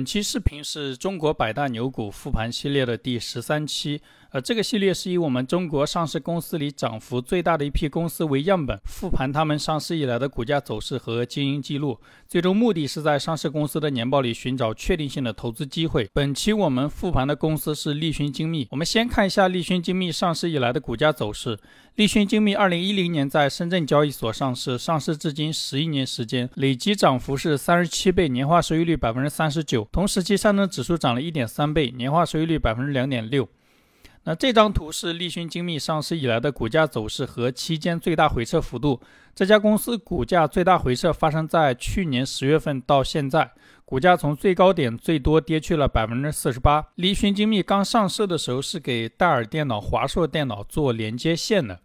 本期视频是中国百大牛股复盘系列的第十三期。呃，这个系列是以我们中国上市公司里涨幅最大的一批公司为样本，复盘他们上市以来的股价走势和经营记录。最终目的是在上市公司的年报里寻找确定性的投资机会。本期我们复盘的公司是立讯精密。我们先看一下立讯精密上市以来的股价走势。立讯精密二零一零年在深圳交易所上市，上市至今十一年时间，累计涨幅是三十七倍，年化收益率百分之三十九。同时期上证指数涨了一点三倍，年化收益率百分之两点六。那这张图是立讯精密上市以来的股价走势和期间最大回撤幅度。这家公司股价最大回撤发生在去年十月份到现在，股价从最高点最多跌去了百分之四十八。立讯精密刚上市的时候是给戴尔电脑、华硕电脑做连接线的，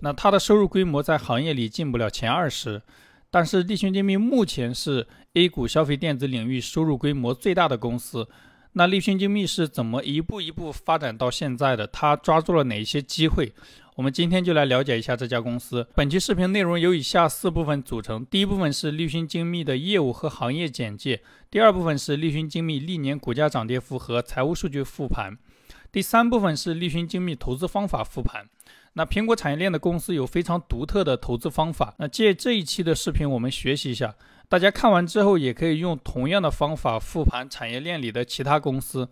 那它的收入规模在行业里进不了前二十。但是立讯精密目前是 A 股消费电子领域收入规模最大的公司。那立讯精密是怎么一步一步发展到现在的？它抓住了哪一些机会？我们今天就来了解一下这家公司。本期视频内容由以下四部分组成：第一部分是立讯精密的业务和行业简介；第二部分是立讯精密历年股价涨跌幅和财务数据复盘；第三部分是立讯精密投资方法复盘。那苹果产业链的公司有非常独特的投资方法。那借这一期的视频，我们学习一下。大家看完之后，也可以用同样的方法复盘产业链里的其他公司。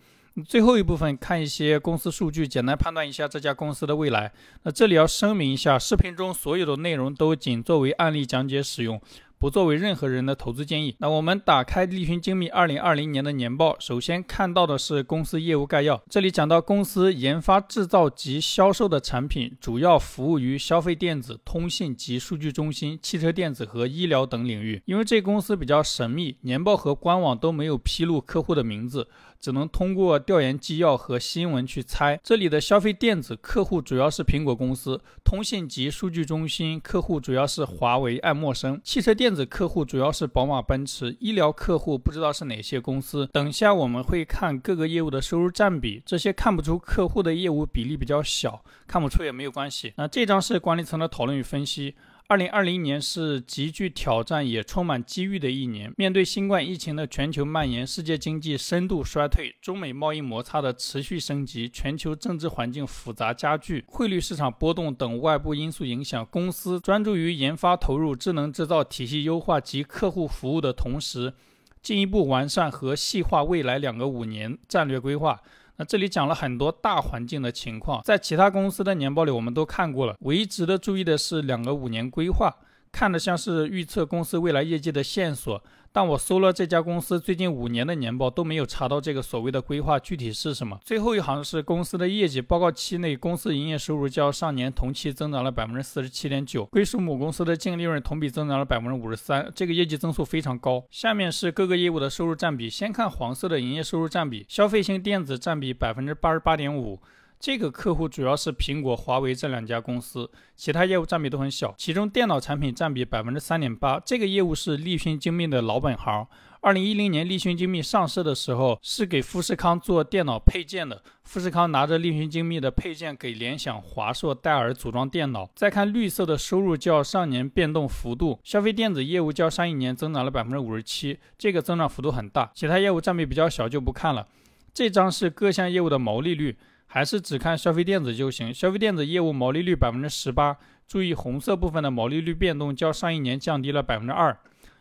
最后一部分看一些公司数据，简单判断一下这家公司的未来。那这里要声明一下，视频中所有的内容都仅作为案例讲解使用。不作为任何人的投资建议。那我们打开立讯精密二零二零年的年报，首先看到的是公司业务概要。这里讲到公司研发、制造及销售的产品，主要服务于消费电子、通信及数据中心、汽车电子和医疗等领域。因为这公司比较神秘，年报和官网都没有披露客户的名字。只能通过调研纪要和新闻去猜。这里的消费电子客户主要是苹果公司，通信及数据中心客户主要是华为、爱默生，汽车电子客户主要是宝马、奔驰，医疗客户不知道是哪些公司。等下我们会看各个业务的收入占比，这些看不出客户的业务比例比较小，看不出也没有关系。那这张是管理层的讨论与分析。二零二零年是极具挑战也充满机遇的一年。面对新冠疫情的全球蔓延、世界经济深度衰退、中美贸易摩擦的持续升级、全球政治环境复杂加剧、汇率市场波动等外部因素影响，公司专注于研发投入、智能制造体系优化及客户服务的同时，进一步完善和细化未来两个五年战略规划。这里讲了很多大环境的情况，在其他公司的年报里我们都看过了。唯一值得注意的是两个五年规划，看的像是预测公司未来业绩的线索。但我搜了这家公司最近五年的年报，都没有查到这个所谓的规划具体是什么。最后一行是公司的业绩报告期内，公司营业收入较上年同期增长了百分之四十七点九，归属母公司的净利润同比增长了百分之五十三，这个业绩增速非常高。下面是各个业务的收入占比，先看黄色的营业收入占比，消费性电子占比百分之八十八点五。这个客户主要是苹果、华为这两家公司，其他业务占比都很小。其中电脑产品占比百分之三点八，这个业务是立讯精密的老本行。二零一零年立讯精密上市的时候，是给富士康做电脑配件的。富士康拿着立讯精密的配件给联想、华硕、戴尔组装电脑。再看绿色的收入较上年变动幅度，消费电子业务较上一年增长了百分之五十七，这个增长幅度很大。其他业务占比比较小就不看了。这张是各项业务的毛利率。还是只看消费电子就行。消费电子业务毛利率百分之十八，注意红色部分的毛利率变动较上一年降低了百分之二。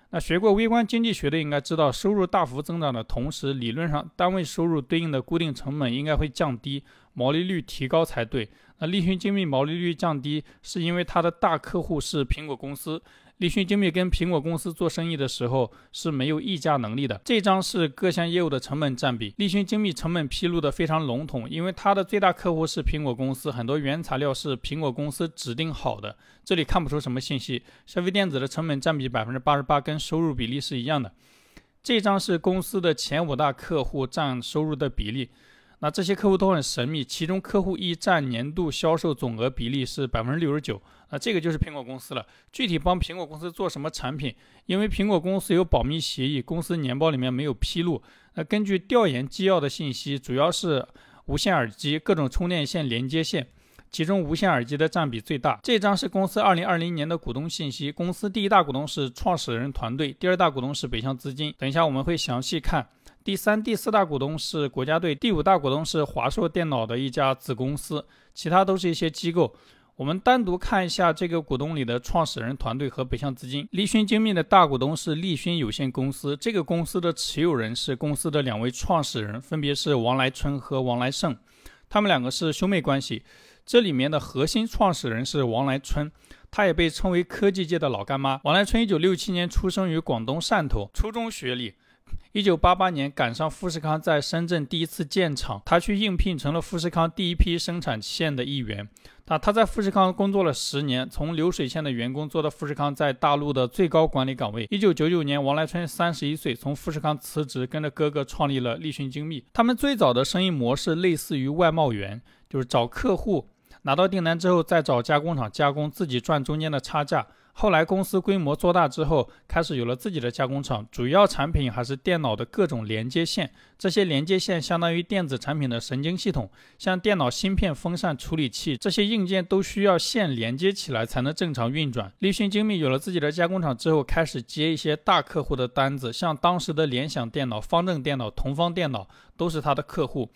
那学过微观经济学的应该知道，收入大幅增长的同时，理论上单位收入对应的固定成本应该会降低，毛利率提高才对。那立讯精密毛利率降低，是因为它的大客户是苹果公司。立讯精密跟苹果公司做生意的时候是没有议价能力的。这张是各项业务的成本占比。立讯精密成本披露的非常笼统，因为它的最大客户是苹果公司，很多原材料是苹果公司指定好的，这里看不出什么信息。消费电子的成本占比百分之八十八，跟收入比例是一样的。这张是公司的前五大客户占收入的比例。那这些客户都很神秘，其中客户一占年度销售总额比例是百分之六十九，那这个就是苹果公司了。具体帮苹果公司做什么产品？因为苹果公司有保密协议，公司年报里面没有披露。那根据调研纪要的信息，主要是无线耳机、各种充电线、连接线，其中无线耳机的占比最大。这张是公司二零二零年的股东信息，公司第一大股东是创始人团队，第二大股东是北向资金。等一下我们会详细看。第三、第四大股东是国家队，第五大股东是华硕电脑的一家子公司，其他都是一些机构。我们单独看一下这个股东里的创始人团队和北向资金。立讯精密的大股东是立讯有限公司，这个公司的持有人是公司的两位创始人，分别是王来春和王来胜，他们两个是兄妹关系。这里面的核心创始人是王来春，他也被称为科技界的老干妈。王来春一九六七年出生于广东汕头，初中学历。一九八八年赶上富士康在深圳第一次建厂，他去应聘，成了富士康第一批生产线的一员。那他在富士康工作了十年，从流水线的员工做到富士康在大陆的最高管理岗位。一九九九年，王来春三十一岁，从富士康辞职，跟着哥哥创立了立讯精密。他们最早的生意模式类似于外贸员，就是找客户，拿到订单之后再找加工厂加工，自己赚中间的差价。后来公司规模做大之后，开始有了自己的加工厂，主要产品还是电脑的各种连接线。这些连接线相当于电子产品的神经系统，像电脑芯片、风扇、处理器这些硬件都需要线连接起来才能正常运转。立讯精密有了自己的加工厂之后，开始接一些大客户的单子，像当时的联想电脑、方正电脑、同方电脑都是他的客户。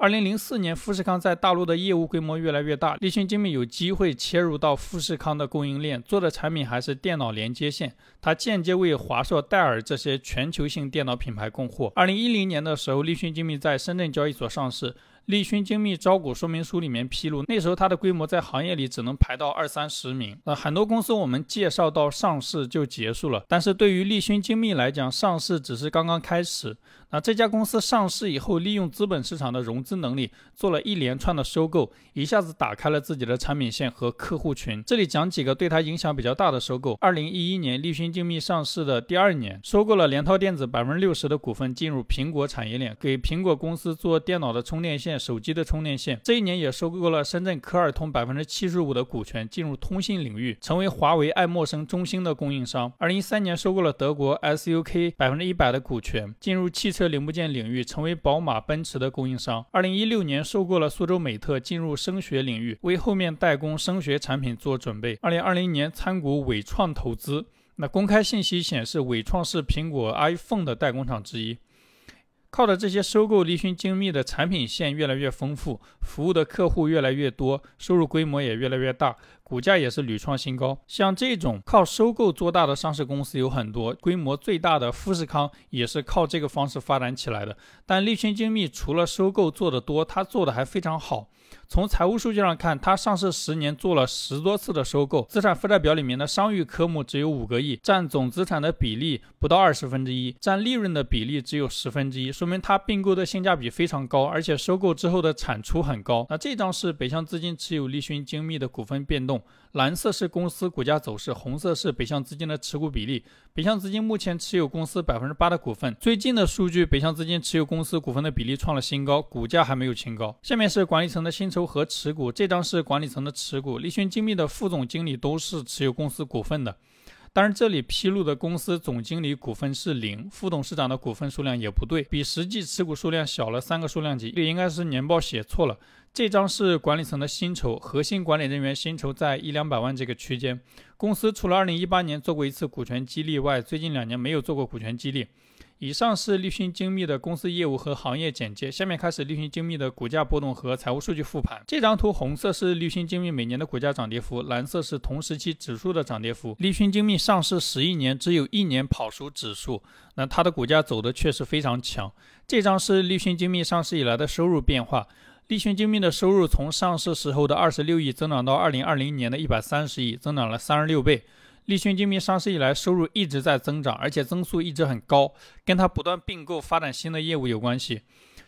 二零零四年，富士康在大陆的业务规模越来越大，立讯精密有机会切入到富士康的供应链，做的产品还是电脑连接线，它间接为华硕、戴尔这些全球性电脑品牌供货。二零一零年的时候，立讯精密在深圳交易所上市。立讯精密招股说明书里面披露，那时候它的规模在行业里只能排到二三十名。那很多公司我们介绍到上市就结束了，但是对于立讯精密来讲，上市只是刚刚开始。那这家公司上市以后，利用资本市场的融资能力，做了一连串的收购，一下子打开了自己的产品线和客户群。这里讲几个对它影响比较大的收购。二零一一年，立讯精密上市的第二年，收购了联韬电子百分之六十的股份，进入苹果产业链，给苹果公司做电脑的充电线。手机的充电线，这一年也收购了深圳科尔通百分之七十五的股权，进入通信领域，成为华为、爱默生、中兴的供应商。二零一三年收购了德国 SUK 百分之一百的股权，进入汽车零部件领域，成为宝马、奔驰的供应商。二零一六年收购了苏州美特，进入声学领域，为后面代工声学产品做准备。二零二零年参股伟创投资，那公开信息显示，伟创是苹果 iPhone 的代工厂之一。靠着这些收购，立讯精密的产品线越来越丰富，服务的客户越来越多，收入规模也越来越大，股价也是屡创新高。像这种靠收购做大的上市公司有很多，规模最大的富士康也是靠这个方式发展起来的。但立讯精密除了收购做得多，它做的还非常好。从财务数据上看，它上市十年做了十多次的收购，资产负债表里面的商誉科目只有五个亿，占总资产的比例不到二十分之一，占利润的比例只有十分之一，说明它并购的性价比非常高，而且收购之后的产出很高。那这张是北向资金持有立讯精密的股份变动，蓝色是公司股价走势，红色是北向资金的持股比例。北向资金目前持有公司百分之八的股份，最近的数据，北向资金持有公司股份的比例创了新高，股价还没有清高。下面是管理层的薪酬。和持股，这张是管理层的持股。立讯精密的副总经理都是持有公司股份的，当然这里披露的公司总经理股份是零，副董事长的股份数量也不对，比实际持股数量小了三个数量级，这应该是年报写错了。这张是管理层的薪酬，核心管理人员薪酬在一两百万这个区间。公司除了二零一八年做过一次股权激励外，最近两年没有做过股权激励。以上是立讯精密的公司业务和行业简介，下面开始立讯精密的股价波动和财务数据复盘。这张图红色是立讯精密每年的股价涨跌幅，蓝色是同时期指数的涨跌幅。立讯精密上市十一年，只有一年跑输指数，那它的股价走的确实非常强。这张是立讯精密上市以来的收入变化，立讯精密的收入从上市时候的二十六亿增长到二零二零年的一百三十亿，增长了三十六倍。立讯精密上市以来，收入一直在增长，而且增速一直很高，跟它不断并购、发展新的业务有关系。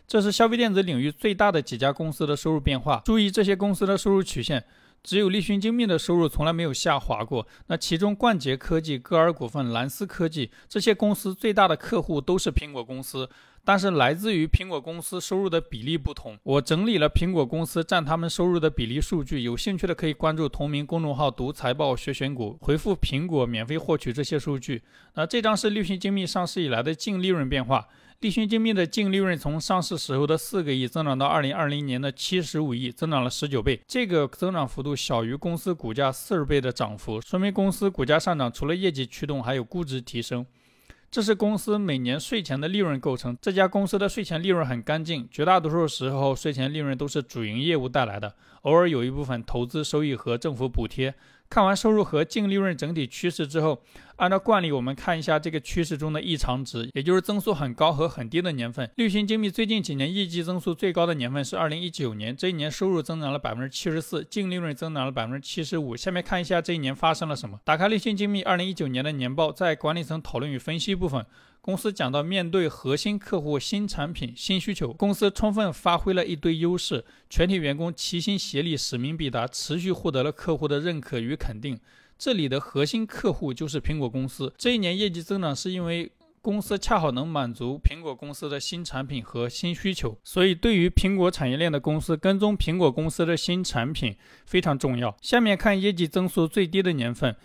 这是消费电子领域最大的几家公司的收入变化。注意这些公司的收入曲线，只有立讯精密的收入从来没有下滑过。那其中，冠捷科技、歌尔股份、蓝思科技这些公司最大的客户都是苹果公司。但是来自于苹果公司收入的比例不同，我整理了苹果公司占他们收入的比例数据，有兴趣的可以关注同名公众号“读财报学选股”，回复“苹果”免费获取这些数据。那这张是立讯精密上市以来的净利润变化，立讯精密的净利润从上市时候的四个亿增长到二零二零年的七十五亿，增长了十九倍，这个增长幅度小于公司股价四十倍的涨幅，说明公司股价上涨除了业绩驱动，还有估值提升。这是公司每年税前的利润构成。这家公司的税前利润很干净，绝大多数时候税前利润都是主营业务带来的，偶尔有一部分投资收益和政府补贴。看完收入和净利润整体趋势之后，按照惯例，我们看一下这个趋势中的异常值，也就是增速很高和很低的年份。绿讯精密最近几年业绩增速最高的年份是二零一九年，这一年收入增长了百分之七十四，净利润增长了百分之七十五。下面看一下这一年发生了什么。打开绿讯精密二零一九年的年报，在管理层讨论与分析部分。公司讲到，面对核心客户新产品新需求，公司充分发挥了一堆优势，全体员工齐心协力，使命必达，持续获得了客户的认可与肯定。这里的核心客户就是苹果公司。这一年业绩增长是因为公司恰好能满足苹果公司的新产品和新需求，所以对于苹果产业链的公司，跟踪苹果公司的新产品非常重要。下面看业绩增速最低的年份。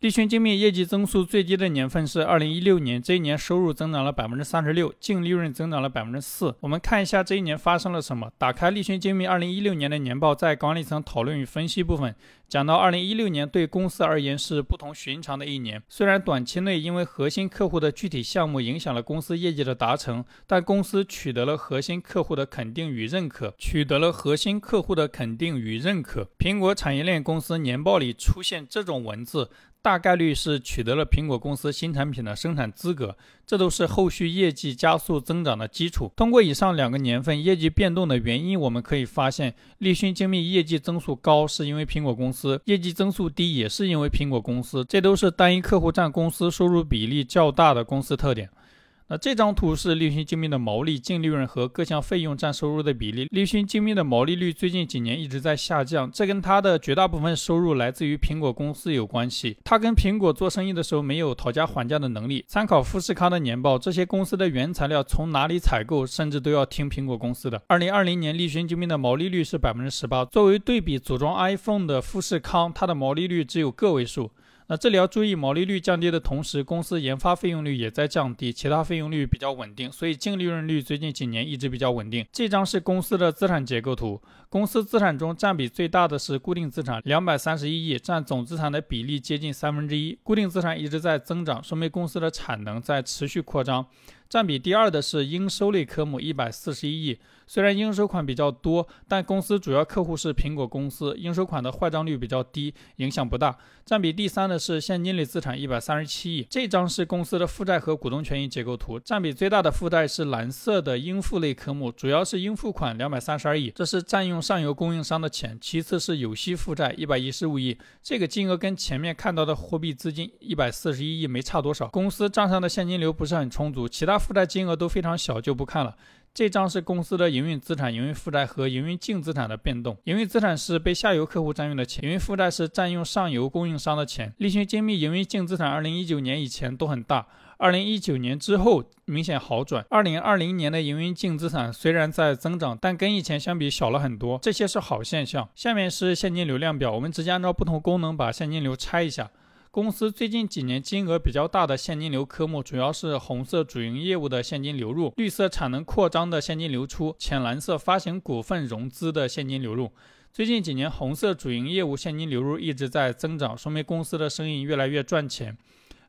立讯精密业绩增速最低的年份是二零一六年，这一年收入增长了百分之三十六，净利润增长了百分之四。我们看一下这一年发生了什么。打开立讯精密二零一六年的年报，在管理层讨论与分析部分讲到，二零一六年对公司而言是不同寻常的一年。虽然短期内因为核心客户的具体项目影响了公司业绩的达成，但公司取得了核心客户的肯定与认可，取得了核心客户的肯定与认可。苹果产业链公司年报里出现这种文字。大概率是取得了苹果公司新产品的生产资格，这都是后续业绩加速增长的基础。通过以上两个年份业绩变动的原因，我们可以发现，立讯精密业绩增速高是因为苹果公司，业绩增速低也是因为苹果公司，这都是单一客户占公司收入比例较大的公司特点。那这张图是立讯精密的毛利、净利润和各项费用占收入的比例。立讯精密的毛利率最近几年一直在下降，这跟它的绝大部分收入来自于苹果公司有关系。它跟苹果做生意的时候没有讨价还价的能力。参考富士康的年报，这些公司的原材料从哪里采购，甚至都要听苹果公司的。二零二零年立讯精密的毛利率是百分之十八，作为对比组装 iPhone 的富士康，它的毛利率只有个位数。那这里要注意，毛利率降低的同时，公司研发费用率也在降低，其他费用率比较稳定，所以净利润率最近几年一直比较稳定。这张是公司的资产结构图，公司资产中占比最大的是固定资产，两百三十一亿，占总资产的比例接近三分之一。固定资产一直在增长，说明公司的产能在持续扩张。占比第二的是应收类科目，一百四十一亿。虽然应收款比较多，但公司主要客户是苹果公司，应收款的坏账率比较低，影响不大。占比第三的是现金类资产，一百三十七亿。这张是公司的负债和股东权益结构图，占比最大的负债是蓝色的应付类科目，主要是应付款两百三十二亿，这是占用上游供应商的钱。其次是有息负债一百一十五亿，这个金额跟前面看到的货币资金一百四十一亿没差多少。公司账上的现金流不是很充足，其他。负债金额都非常小，就不看了。这张是公司的营运资产、营运负债和营运净资产的变动。营运资产是被下游客户占用的钱，营运负债是占用上游供应商的钱。立讯精密营运净资产，二零一九年以前都很大，二零一九年之后明显好转。二零二零年的营运净资产虽然在增长，但跟以前相比小了很多，这些是好现象。下面是现金流量表，我们直接按照不同功能把现金流拆一下。公司最近几年金额比较大的现金流科目，主要是红色主营业务的现金流入，绿色产能扩张的现金流出，浅蓝色发行股份融资的现金流入。最近几年，红色主营业务现金流入一直在增长，说明公司的生意越来越赚钱。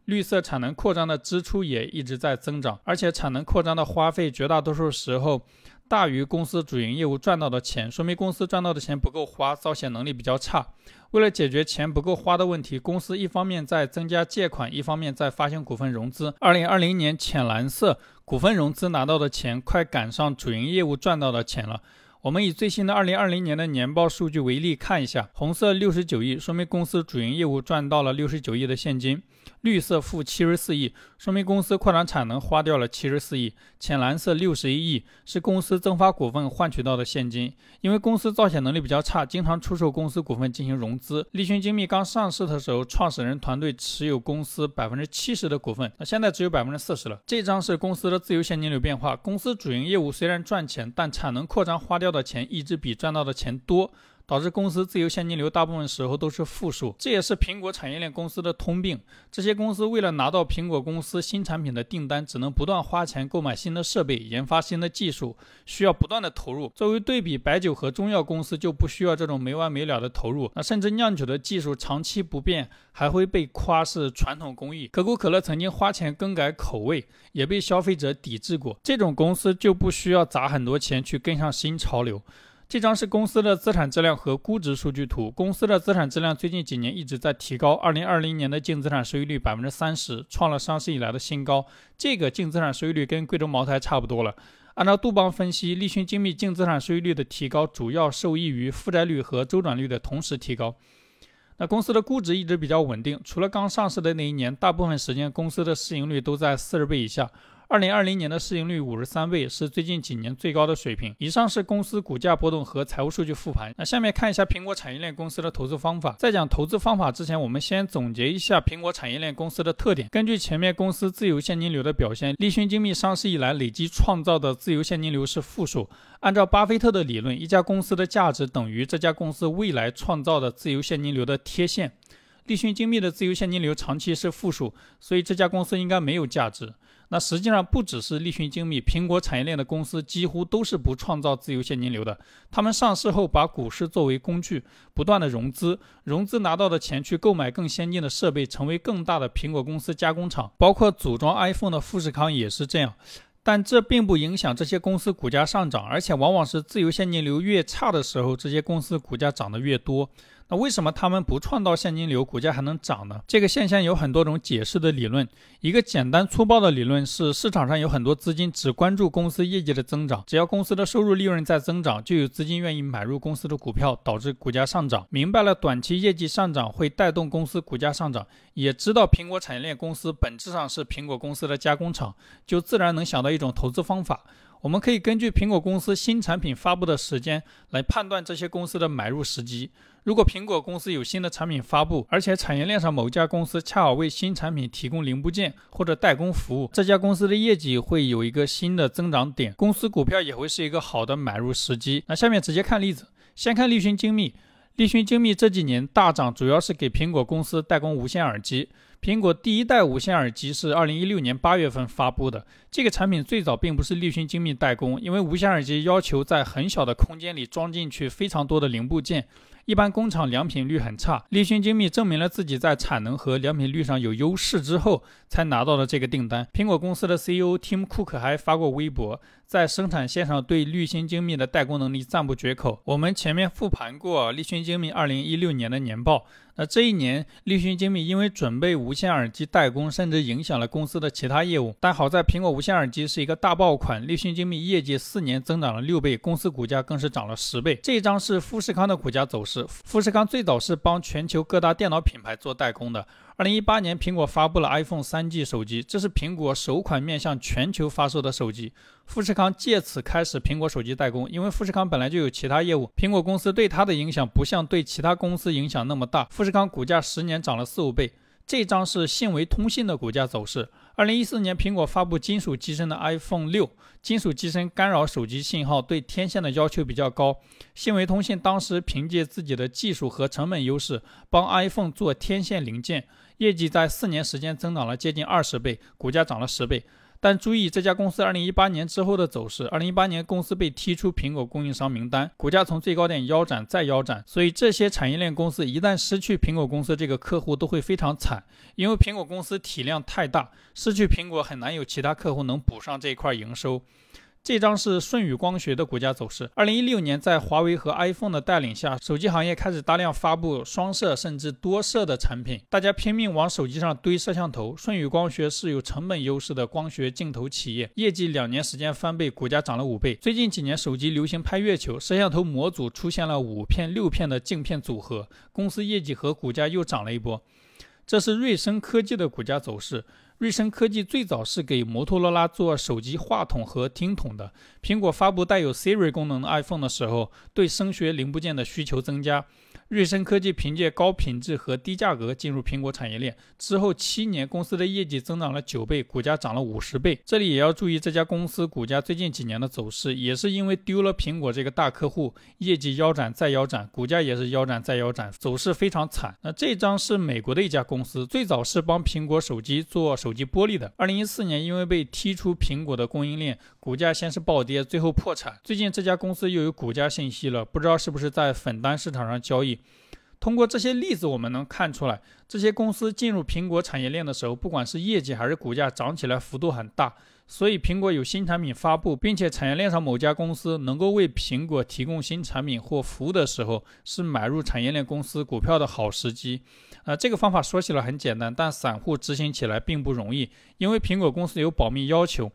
绿色产能扩张的支出也一直在增长，而且产能扩张的花费绝大多数时候。大于公司主营业务赚到的钱，说明公司赚到的钱不够花，造血能力比较差。为了解决钱不够花的问题，公司一方面在增加借款，一方面在发行股份融资。二零二零年浅蓝色股份融资拿到的钱，快赶上主营业务赚到的钱了。我们以最新的二零二零年的年报数据为例，看一下，红色六十九亿，说明公司主营业务赚到了六十九亿的现金；绿色负七十四亿，说明公司扩展产能花掉了七十四亿；浅蓝色六十一亿，是公司增发股份换取到的现金。因为公司造血能力比较差，经常出售公司股份进行融资。立讯精密刚上市的时候，创始人团队持有公司百分之七十的股份，那现在只有百分之四十了。这张是公司的自由现金流变化。公司主营业务虽然赚钱，但产能扩张花掉。的钱一直比赚到的钱多。导致公司自由现金流大部分时候都是负数。这也是苹果产业链公司的通病。这些公司为了拿到苹果公司新产品的订单，只能不断花钱购买新的设备，研发新的技术，需要不断的投入。作为对比，白酒和中药公司就不需要这种没完没了的投入。那甚至酿酒的技术长期不变，还会被夸是传统工艺。可口可乐曾经花钱更改口味，也被消费者抵制过。这种公司就不需要砸很多钱去跟上新潮流。这张是公司的资产质量和估值数据图。公司的资产质量最近几年一直在提高。二零二零年的净资产收益率百分之三十，创了上市以来的新高。这个净资产收益率跟贵州茅台差不多了。按照杜邦分析，立讯精密净资产收益率的提高主要受益于负债率和周转率的同时提高。那公司的估值一直比较稳定，除了刚上市的那一年，大部分时间公司的市盈率都在四十倍以下。二零二零年的市盈率五十三倍是最近几年最高的水平。以上是公司股价波动和财务数据复盘。那下面看一下苹果产业链公司的投资方法。在讲投资方法之前，我们先总结一下苹果产业链公司的特点。根据前面公司自由现金流的表现，立讯精密上市以来累计创造的自由现金流是负数。按照巴菲特的理论，一家公司的价值等于这家公司未来创造的自由现金流的贴现。立讯精密的自由现金流长期是负数，所以这家公司应该没有价值。那实际上不只是立讯精密，苹果产业链的公司几乎都是不创造自由现金流的。他们上市后把股市作为工具，不断的融资，融资拿到的钱去购买更先进的设备，成为更大的苹果公司加工厂。包括组装 iPhone 的富士康也是这样。但这并不影响这些公司股价上涨，而且往往是自由现金流越差的时候，这些公司股价涨得越多。那为什么他们不创造现金流，股价还能涨呢？这个现象有很多种解释的理论。一个简单粗暴的理论是，市场上有很多资金只关注公司业绩的增长，只要公司的收入利润在增长，就有资金愿意买入公司的股票，导致股价上涨。明白了短期业绩上涨会带动公司股价上涨，也知道苹果产业链公司本质上是苹果公司的加工厂，就自然能想到一种投资方法。我们可以根据苹果公司新产品发布的时间来判断这些公司的买入时机。如果苹果公司有新的产品发布，而且产业链上某家公司恰好为新产品提供零部件或者代工服务，这家公司的业绩会有一个新的增长点，公司股票也会是一个好的买入时机。那下面直接看例子，先看立讯精密。立讯精密这几年大涨，主要是给苹果公司代工无线耳机。苹果第一代无线耳机是二零一六年八月份发布的。这个产品最早并不是立讯精密代工，因为无线耳机要求在很小的空间里装进去非常多的零部件，一般工厂良品率很差。立讯精密证明了自己在产能和良品率上有优势之后，才拿到了这个订单。苹果公司的 CEO Tim Cook 还发过微博。在生产线上对绿芯精密的代工能力赞不绝口。我们前面复盘过绿芯精密二零一六年的年报，那这一年绿芯精密因为准备无线耳机代工，甚至影响了公司的其他业务。但好在苹果无线耳机是一个大爆款，绿芯精密业绩四年增长了六倍，公司股价更是涨了十倍。这一张是富士康的股价走势。富士康最早是帮全球各大电脑品牌做代工的。二零一八年，苹果发布了 iPhone 三 G 手机，这是苹果首款面向全球发售的手机。富士康借此开始苹果手机代工，因为富士康本来就有其他业务，苹果公司对它的影响不像对其他公司影响那么大。富士康股价十年涨了四五倍。这张是信维通信的股价走势。二零一四年，苹果发布金属机身的 iPhone 六，金属机身干扰手机信号，对天线的要求比较高。信维通信当时凭借自己的技术和成本优势，帮 iPhone 做天线零件。业绩在四年时间增长了接近二十倍，股价涨了十倍。但注意这家公司二零一八年之后的走势，二零一八年公司被踢出苹果供应商名单，股价从最高点腰斩再腰斩。所以这些产业链公司一旦失去苹果公司这个客户，都会非常惨，因为苹果公司体量太大，失去苹果很难有其他客户能补上这一块营收。这张是舜宇光学的股价走势。二零一六年，在华为和 iPhone 的带领下，手机行业开始大量发布双摄甚至多摄的产品，大家拼命往手机上堆摄像头。舜宇光学是有成本优势的光学镜头企业，业绩两年时间翻倍，股价涨了五倍。最近几年，手机流行拍月球，摄像头模组出现了五片、六片的镜片组合，公司业绩和股价又涨了一波。这是瑞声科技的股价走势。瑞声科技最早是给摩托罗拉做手机话筒和听筒的。苹果发布带有 Siri 功能的 iPhone 的时候，对声学零部件的需求增加。瑞声科技凭借高品质和低价格进入苹果产业链之后，七年公司的业绩增长了九倍，股价涨了五十倍。这里也要注意这家公司股价最近几年的走势，也是因为丢了苹果这个大客户，业绩腰斩再腰斩，股价也是腰斩再腰斩，走势非常惨。那这张是美国的一家公司，最早是帮苹果手机做手机玻璃的。二零一四年因为被踢出苹果的供应链，股价先是暴跌，最后破产。最近这家公司又有股价信息了，不知道是不是在粉单市场上交易。通过这些例子，我们能看出来，这些公司进入苹果产业链的时候，不管是业绩还是股价涨起来幅度很大。所以，苹果有新产品发布，并且产业链上某家公司能够为苹果提供新产品或服务的时候，是买入产业链公司股票的好时机。啊，这个方法说起来很简单，但散户执行起来并不容易，因为苹果公司有保密要求。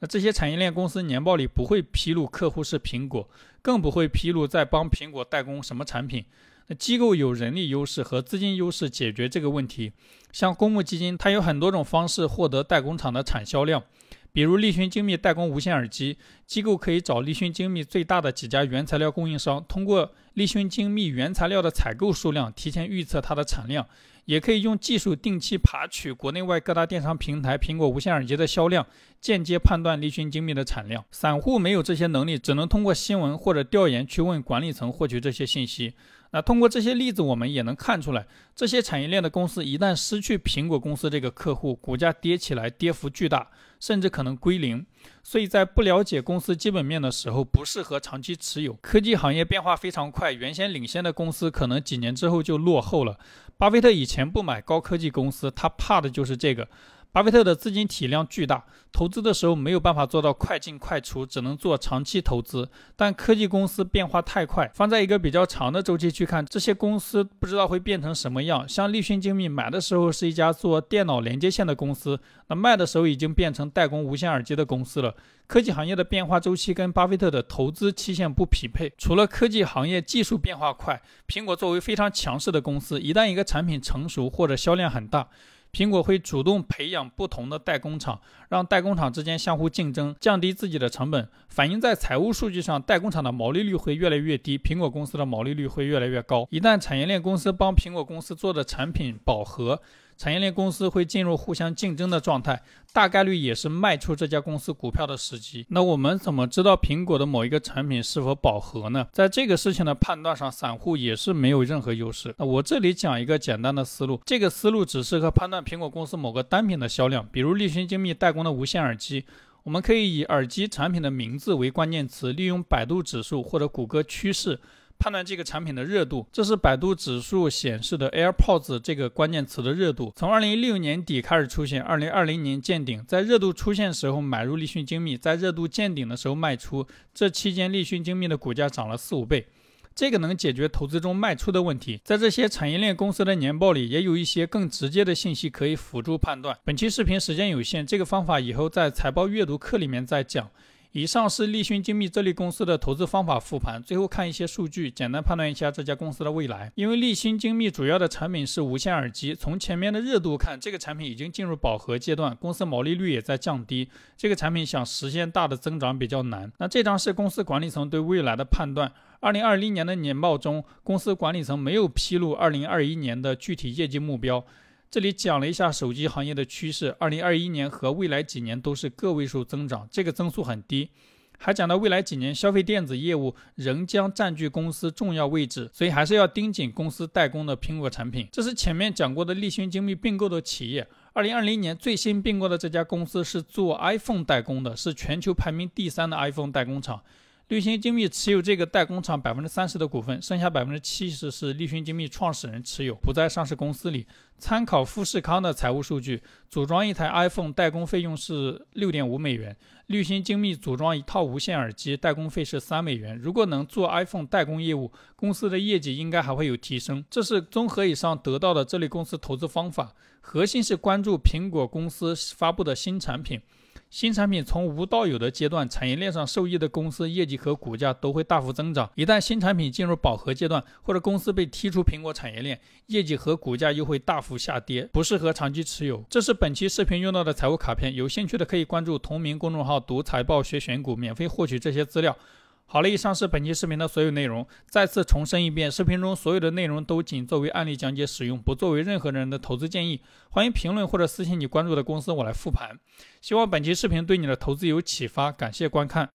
那这些产业链公司年报里不会披露客户是苹果，更不会披露在帮苹果代工什么产品。那机构有人力优势和资金优势解决这个问题。像公募基金，它有很多种方式获得代工厂的产销量。比如立讯精密代工无线耳机，机构可以找立讯精密最大的几家原材料供应商，通过立讯精密原材料的采购数量，提前预测它的产量。也可以用技术定期爬取国内外各大电商平台苹果无线耳机的销量，间接判断立讯精密的产量。散户没有这些能力，只能通过新闻或者调研去问管理层获取这些信息。那通过这些例子，我们也能看出来，这些产业链的公司一旦失去苹果公司这个客户，股价跌起来跌幅巨大，甚至可能归零。所以在不了解公司基本面的时候，不适合长期持有。科技行业变化非常快，原先领先的公司可能几年之后就落后了。巴菲特以前不买高科技公司，他怕的就是这个。巴菲特的资金体量巨大，投资的时候没有办法做到快进快出，只能做长期投资。但科技公司变化太快，放在一个比较长的周期去看，这些公司不知道会变成什么样。像立讯精密买的时候是一家做电脑连接线的公司，那卖的时候已经变成代工无线耳机的公司了。科技行业的变化周期跟巴菲特的投资期限不匹配。除了科技行业技术变化快，苹果作为非常强势的公司，一旦一个产品成熟或者销量很大。苹果会主动培养不同的代工厂，让代工厂之间相互竞争，降低自己的成本。反映在财务数据上，代工厂的毛利率会越来越低，苹果公司的毛利率会越来越高。一旦产业链公司帮苹果公司做的产品饱和，产业链公司会进入互相竞争的状态，大概率也是卖出这家公司股票的时机。那我们怎么知道苹果的某一个产品是否饱和呢？在这个事情的判断上，散户也是没有任何优势。那我这里讲一个简单的思路，这个思路只适合判断苹果公司某个单品的销量，比如立讯精密代工的无线耳机，我们可以以耳机产品的名字为关键词，利用百度指数或者谷歌趋势。判断这个产品的热度，这是百度指数显示的 AirPods 这个关键词的热度，从二零一六年底开始出现，二零二零年见顶，在热度出现时候买入立讯精密，在热度见顶的时候卖出，这期间立讯精密的股价涨了四五倍，这个能解决投资中卖出的问题。在这些产业链公司的年报里，也有一些更直接的信息可以辅助判断。本期视频时间有限，这个方法以后在财报阅读课里面再讲。以上是立讯精密这类公司的投资方法复盘，最后看一些数据，简单判断一下这家公司的未来。因为立讯精密主要的产品是无线耳机，从前面的热度看，这个产品已经进入饱和阶段，公司毛利率也在降低，这个产品想实现大的增长比较难。那这张是公司管理层对未来的判断。二零二零年的年报中，公司管理层没有披露二零二一年的具体业绩目标。这里讲了一下手机行业的趋势，二零二一年和未来几年都是个位数增长，这个增速很低。还讲到未来几年消费电子业务仍将占据公司重要位置，所以还是要盯紧公司代工的苹果产品。这是前面讲过的立讯精密并购的企业，二零二零年最新并购的这家公司是做 iPhone 代工的，是全球排名第三的 iPhone 代工厂。绿芯精密持有这个代工厂百分之三十的股份，剩下百分之七十是立讯精密创始人持有，不在上市公司里。参考富士康的财务数据，组装一台 iPhone 代工费用是六点五美元。绿芯精密组装一套无线耳机代工费是三美元。如果能做 iPhone 代工业务，公司的业绩应该还会有提升。这是综合以上得到的这类公司投资方法，核心是关注苹果公司发布的新产品。新产品从无到有的阶段，产业链上受益的公司业绩和股价都会大幅增长。一旦新产品进入饱和阶段，或者公司被踢出苹果产业链，业绩和股价又会大幅下跌，不适合长期持有。这是本期视频用到的财务卡片，有兴趣的可以关注同名公众号“读财报学选股”，免费获取这些资料。好了，以上是本期视频的所有内容。再次重申一遍，视频中所有的内容都仅作为案例讲解使用，不作为任何人的投资建议。欢迎评论或者私信你关注的公司，我来复盘。希望本期视频对你的投资有启发，感谢观看。